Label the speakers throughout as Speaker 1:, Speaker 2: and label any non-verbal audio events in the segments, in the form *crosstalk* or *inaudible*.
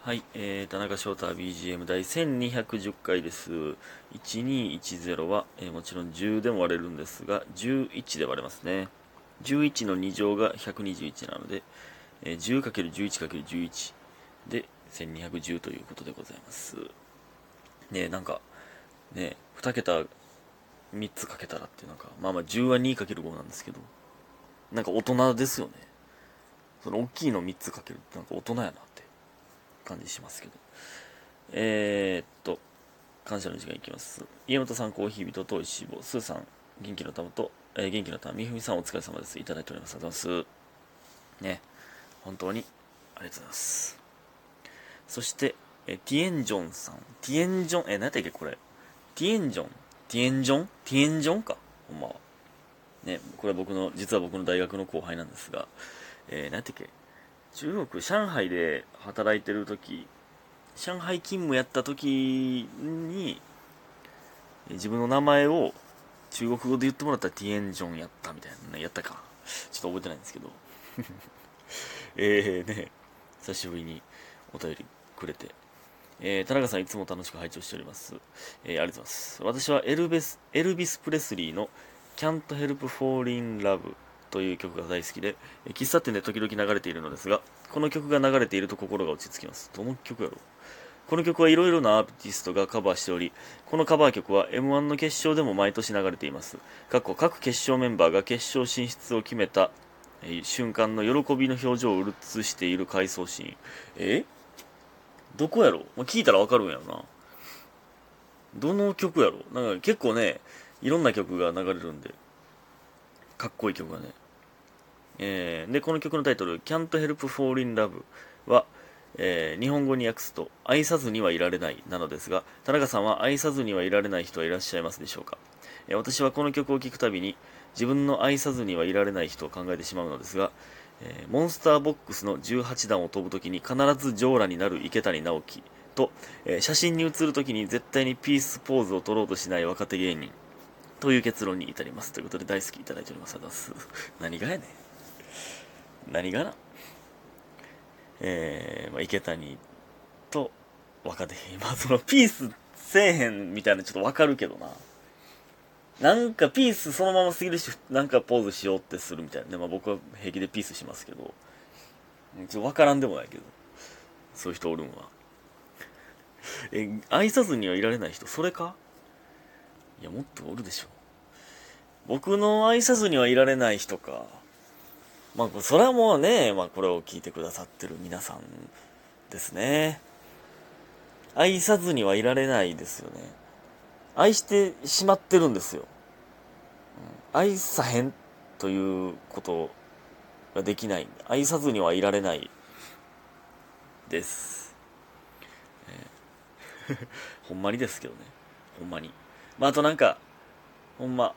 Speaker 1: はい、えー、田中翔太 BGM 第1210回です。1210は、えーもちろん10でも割れるんですが、11で割れますね。11の2乗が121なので、えー 10×11×11 で1210ということでございます。ねえなんか、ねえ2桁3つかけたらってなんか、まあまあ10は 2×5 なんですけど、なんか大人ですよね。その大きいの3つかけるってなんか大人やなって感じしますけど。えー、っと、感謝の時間いきます。家元さん、コーヒー人と石坊、スーさん、元気の玉と、えー元気の玉、みふみさんお疲れ様です。いただいております。ありがとうございます。ね、本当にありがとうございます。そして、えーティエンジョンさん。ティエンジョン、えー、何やっけこれ。ティエンジョンティエンジョン？ティエンジョンかほんまは。ね、これは僕の、実は僕の大学の後輩なんですが、えー、何やったっけ？中国、上海で働いてる時上海勤務やった時に、えー自分の名前を中国語で言ってもらったらティエンジョンやったみたいなね、やったか。ちょっと覚えてないんですけど。*laughs* えーね、久しぶりにお便りくれて。えー田中さんいつも楽しく拝聴しております。えーありがとうございます。私はエルベス、エルビス・プレスリーの Can't Help Fall in Love という曲が大好きで、喫茶店で時々流れているのですが、この曲が流れていると心が落ち着きます。どの曲やろう？この曲はいろいろなアーティストがカバーしており、このカバー曲は M1 の決勝でも毎年流れています。過去各決勝メンバーが決勝進出を決めた、え瞬間の喜びの表情を映している回想シーン。え？どこやろまあ聞いたらわかるんやろな。どの曲やろなんか結構ね、いろんな曲が流れるんで、かっこいい曲がね。えーで、この曲のタイトル、Can't Help Fall in Love は、えー日本語に訳すと、愛さずにはいられないなのですが、田中さんは愛さずにはいられない人はいらっしゃいますでしょうか、えー私はこの曲を聴くたびに、自分の愛さずにはいられない人を考えてしまうのですが、えモンスターボックスの18段を飛ぶときに必ずジョーラになる池谷直樹と、え写真に写るときに絶対にピースポーズを取ろうとしない若手芸人という結論に至ります。ということで大好きいただいております。あざす何がやねん。何がなえーまあ、池谷と若手。まあそのピースせえへんみたいなちょっとわかるけどな。なんかピースそのまますぎるし、なんかポーズしようってするみたいなね。まあ僕は平気でピースしますけど、ちょっとわからんでもないけど、そういう人おるんは。え、愛さずにはいられない人、それか？いや、もっとおるでしょ。僕の愛さずにはいられない人か。まあ、それはもうね、まあこれを聞いてくださってる皆さんですね。愛さずにはいられないですよね。愛してしまってるんですよ。愛さへんということができない。愛さずにはいられないです。えほんまにですけどね。ほんまに。まあ、あとなんか、ほんま、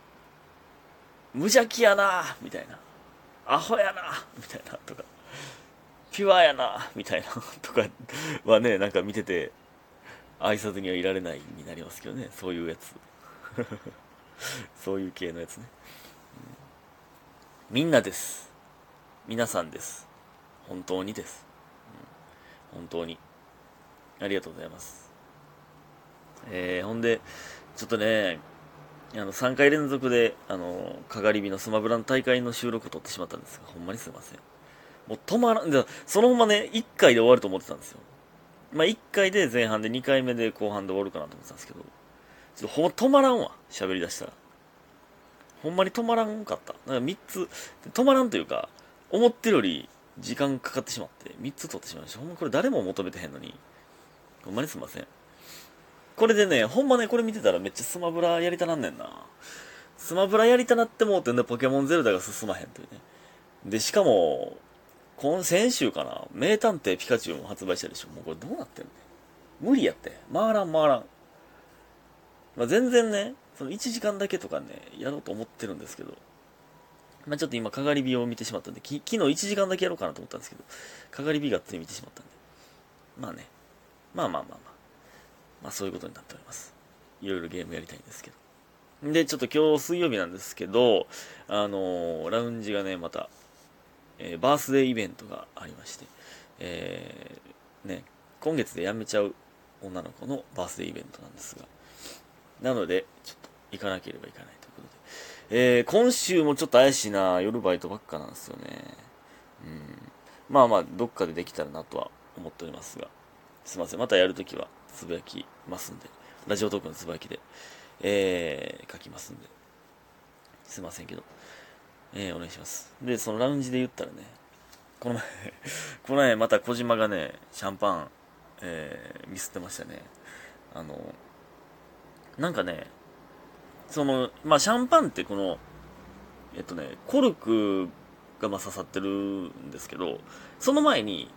Speaker 1: 無邪気やなみたいな。アホやなみたいな。とか、ピュアやなみたいな。*laughs* とかはね、なんか見てて、愛さずにはいられないになりますけどね。そういうやつ。*laughs* そういう系のやつね。みんなです。皆さんです。本当にです。本当に。ありがとうございます。えー、ほんで、ちょっとね、あの、3回連続で、あの、かがり火のスマブラの大会の収録を撮ってしまったんですが、ほんまにすいません。もう止まらん、でそのままね、1回で終わると思ってたんですよ。まあ、1回で前半で2回目で後半で終わるかなと思ってたんですけど、ちょっとほんま止まらんわ、喋り出したら。ほんまに止まらんかった。なんか3つ、止まらんというか、思ってるより時間かかってしまって、3つ取ってしまいました。ほんまこれ誰も求めてへんのに、ほんまにすいません。これでね、ほんまね、これ見てたらめっちゃスマブラやりたなんねんな。スマブラやりたなってもうてんで、ポケモンゼルダが進まへんというね。で、しかも、今、先週かな、名探偵ピカチュウも発売したでしょ。もうこれどうなってんの無理やって。回らん回らん。まあ、全然ね、その1時間だけとかね、やろうと思ってるんですけど、まあ、ちょっと今、かがり火を見てしまったんで、き昨日1時間だけやろうかなと思ったんですけど、かがり火がつり見てしまったんで、まあね、まあまあまあまあ、まあそういうことになっております。いろいろゲームやりたいんですけど。で、ちょっと今日水曜日なんですけど、あのーラウンジがね、また、えーバースデーイベントがありまして、えーね、今月で辞めちゃう女の子のバースデーイベントなんですが、なので、ちょっと行かなければいけないということで、えー、今週もちょっと怪しいな、夜バイトばっかなんですよね。うん。まあまあ、どっかでできたらなとは思っておりますが、すいません。またやるときは、つぶやきますんで、ラジオトークのつぶやきで、えー、書きますんで、すいませんけど、えー、お願いします。で、そのラウンジで言ったらね、この前 *laughs* この前また小島がね、シャンパン、えー、ミスってましたね。あの、なんかね、その、まあ、シャンパンってこの、えっとね、コルクがま刺さってるんですけど、その前に、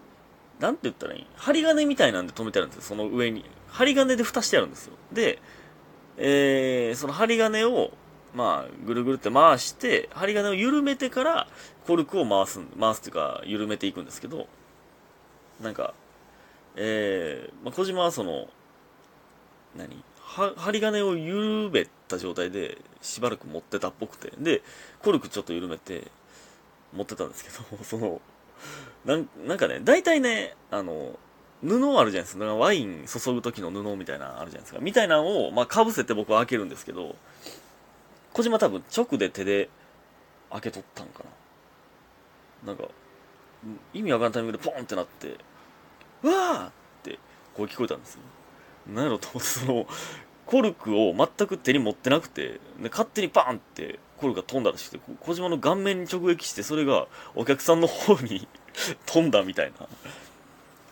Speaker 1: なんて言ったらいい？針金みたいなんで止めてあるんですよ、その上に。針金で蓋してあるんですよ。で、えー、その針金を、まあ、ぐるぐるって回して、針金を緩めてから、コルクを回す、回すっていうか、緩めていくんですけど、なんか、えー、まあ、小島はその、何？は針金を緩めた状態でしばらく持ってたっぽくて、で、コルクちょっと緩めて持ってたんですけど、*laughs* その、なんなんかね、大体ね、あの、布あるじゃないですか。ワイン注ぐ時の布みたいなあるじゃないですか。みたいなのを、まあ、被せて僕は開けるんですけど、小島多分直で手で開けとったんかな。なんか、意味わからんタイミングでポンってなって、うわーって声聞こえたんですよ。なんやろと、その、コルクを全く手に持ってなくて、で勝手にパンってコルが飛んだらしくて、小島の顔面に直撃して、それがお客さんの方に *laughs* 飛んだみたいな。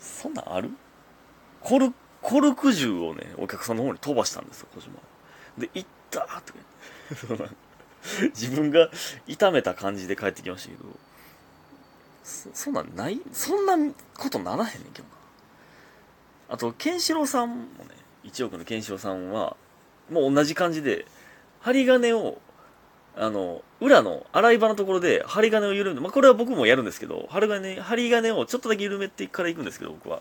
Speaker 1: そんなんある？コル、コルク銃をね、お客さんの方に飛ばしたんですよ、小島。で、行ったーって *laughs* 自分が痛めた感じで帰ってきましたけど、そ、そんなんない、そんなことならへんねんけどな。あと、ケンシロウさんもね、1億のケンシロウさんは、もう同じ感じで、針金を、あの、裏の洗い場のところで針金を緩めて、まあ、これは僕もやるんですけど、針金、針金をちょっとだけ緩めてから行くんですけど、僕は。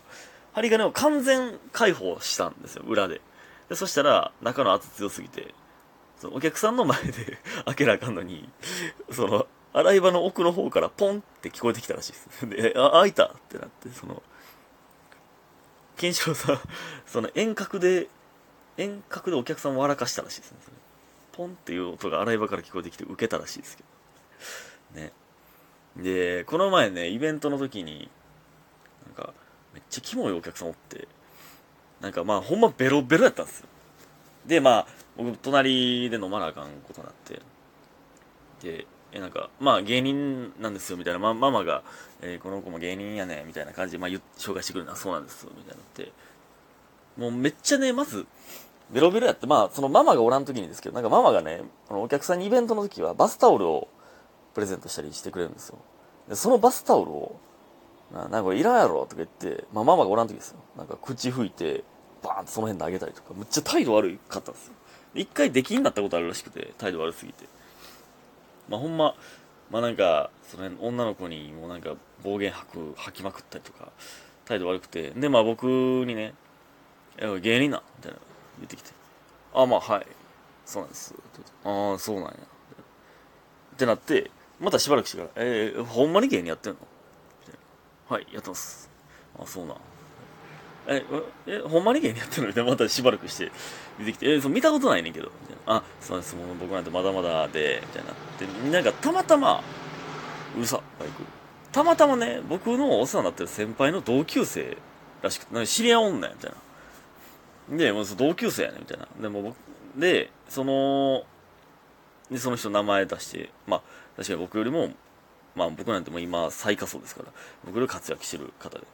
Speaker 1: 針金を完全解放したんですよ、裏で。でそしたら、中の圧強すぎて、そのお客さんの前で *laughs* 開けなあかんのに、その、洗い場の奥の方からポンって聞こえてきたらしいです。で、あ、開いたってなって、その、ケンシロウさん、その遠隔で、遠隔でお客さんを笑かしたらしいですね。ポンっていう音が洗い場から聞こえてきて受けたらしいですけど。ね。で、この前ね、イベントの時に、なんか、めっちゃキモいお客さんおって、なんかまあ、ほんまベロベロやったんですよ。で、まあ、僕、隣で飲まなあかんことになって、で、え、なんか、まあ、芸人なんですよ、みたいな、ま、ママが、えー、この子も芸人やね、みたいな感じで、まあ、紹介してくるな、そうなんですみたいなって、もうめっちゃね、まず、ベロベロやって、まあ、そのママがおらん時にですけど、なんかママがね、このお客さんにイベントの時はバスタオルをプレゼントしたりしてくれるんですよ。で、そのバスタオルを、な、なんかいらんやろとか言って、まあママがおらん時ですよ。なんか口吹いて、バーンとその辺であげたりとか、むっちゃ態度悪かったんですよ。一回出禁になったことあるらしくて、態度悪すぎて。まあほんま、まあなんか、その辺女の子にもなんか暴言吐く、吐きまくったりとか、態度悪くて、でまあ僕にね、芸人な、みたいな言ってきて、あ、まあはい、そうなんです。ああ、そうなんや。ってなって、またしばらくしてから、えー、ほんまに芸人やってんの？はい、やってます。あ、そうなん。え、え、ほんまに芸人やってるの？みたいな、またしばらくして出てきて、え、そう見たことないねんけど、みたいな。あ、そうです、もう僕なんてまだまだで、みたいなって、みんながたまたま、うるさ、バイク。たまたまね、僕のお世話になってる先輩の同級生らしくて、知り合おんねん、みたいな。で、もう同級生やね、みたいな。で、も僕、で、その、で、その人名前出して、まあ、確かに僕よりも、まあ僕なんてもう今最下層ですから、僕より活躍してる方で。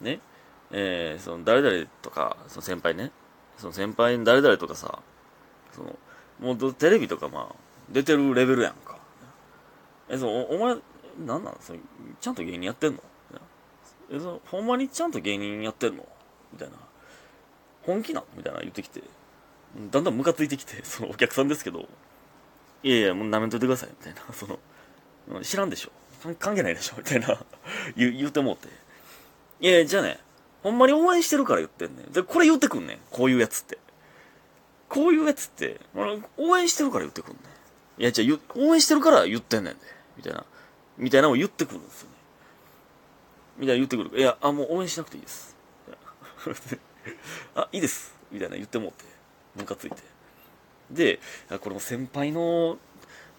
Speaker 1: ね。えー、その誰々とか、その先輩ね、その先輩に誰々とかさ、その、もうテレビとかまあ、出てるレベルやんか。え、その、お前、なんなん？そのちゃんと芸人やってんの？え、その、ほんまにちゃんと芸人やってんの？みたいな。本気なみたいな言ってきて、だんだんムカついてきて、*laughs* そのお客さんですけど、いやいや、もう舐めといてください、みたいな。*laughs* その、知らんでしょ関係ないでしょみたいな *laughs* 言言うてもうて。いやいや、じゃあね、ほんまに応援してるから言ってんねん。で、これ言ってくんねん。こういうやつって。こういうやつって、応援してるから言ってくんねん。いや、じゃあ、応援してるから言ってんねんで。みたいな。みたいなのを言ってくるんですよね。みたいな言ってくる。いや、あ、もう応援しなくていいです。*laughs* あいいです。みたいな言ってもってムカついて。でこれも先輩の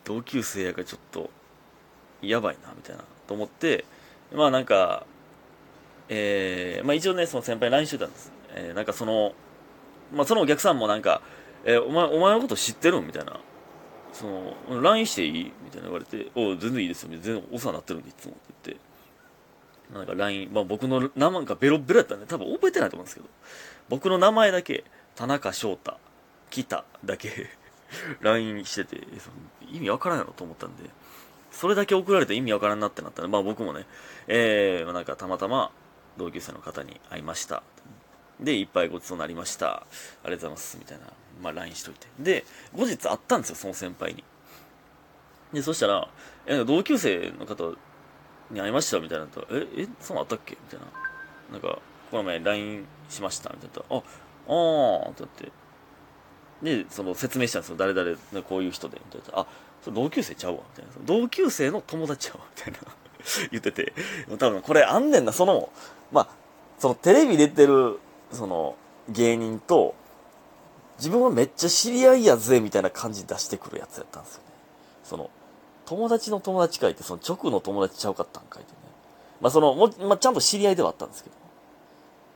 Speaker 1: 同級生やからちょっとやばいなみたいなと思ってまあなんかえー、まあ一応ねその先輩に LINE してたんです、えー、なんかそのまあそのお客さんもなんかえー、お前お前のこと知ってるみたいな。その LINE していい？みたいな言われてお全然いいですよ。全然お世話になってるんでいつもって言って。なんか LINE、まあ、僕の名前がベロベロやったんで多分覚えてないと思うんですけど僕の名前だけ田中翔太北だけ *laughs* LINE してて意味わからんやろと思ったんでそれだけ送られて意味わからんなってなったら、まあ僕もね、えー、なんかたまたま同級生の方に会いました。で、いっぱいごちそうになりました。ありがとうございます。みたいな、まあ LINE しといて。で、後日会ったんですよ、その先輩に。で、そしたら、同級生の方に会いましたみたいなと、え、え、そうなったっけ？みたいな。なんか、この前 LINE しましたみたいな。あ、あーってなって。で、その説明したんですよ。誰々、こういう人で。みたいな。あ、それ同級生ちゃうわ。みたいな。同級生の友達ちゃうわ。みたいな。*laughs* 言ってて。多分これあんねんな。その、まあ、そのテレビ出てる、その、芸人と、自分はめっちゃ知り合いやぜ、みたいな感じ出してくるやつやったんですよね。その、友達の友達書いて、その直の友達ちゃうかったんかいってね。まあその、もまあ、ちゃんと知り合いではあったんですけど、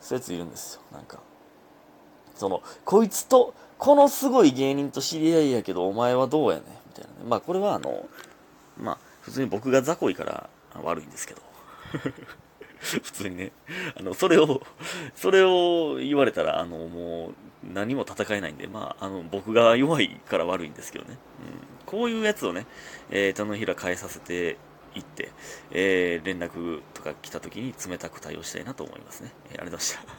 Speaker 1: そういうやついるんですよ。なんか。その、こいつと、このすごい芸人と知り合いやけど、お前はどうやねんみたいなね。まあこれはあの、まあ普通に僕が雑魚いから悪いんですけど。*laughs* 普通にね。あの、それを、それを言われたら、あの、もう、何も戦えないんで、まあ、あの、僕が弱いから悪いんですけどね。うん、こういうやつをね、えー、手のひら変えさせていって、えー、連絡とか来た時に冷たく対応したいなと思いますね。えー、ありがとうございました。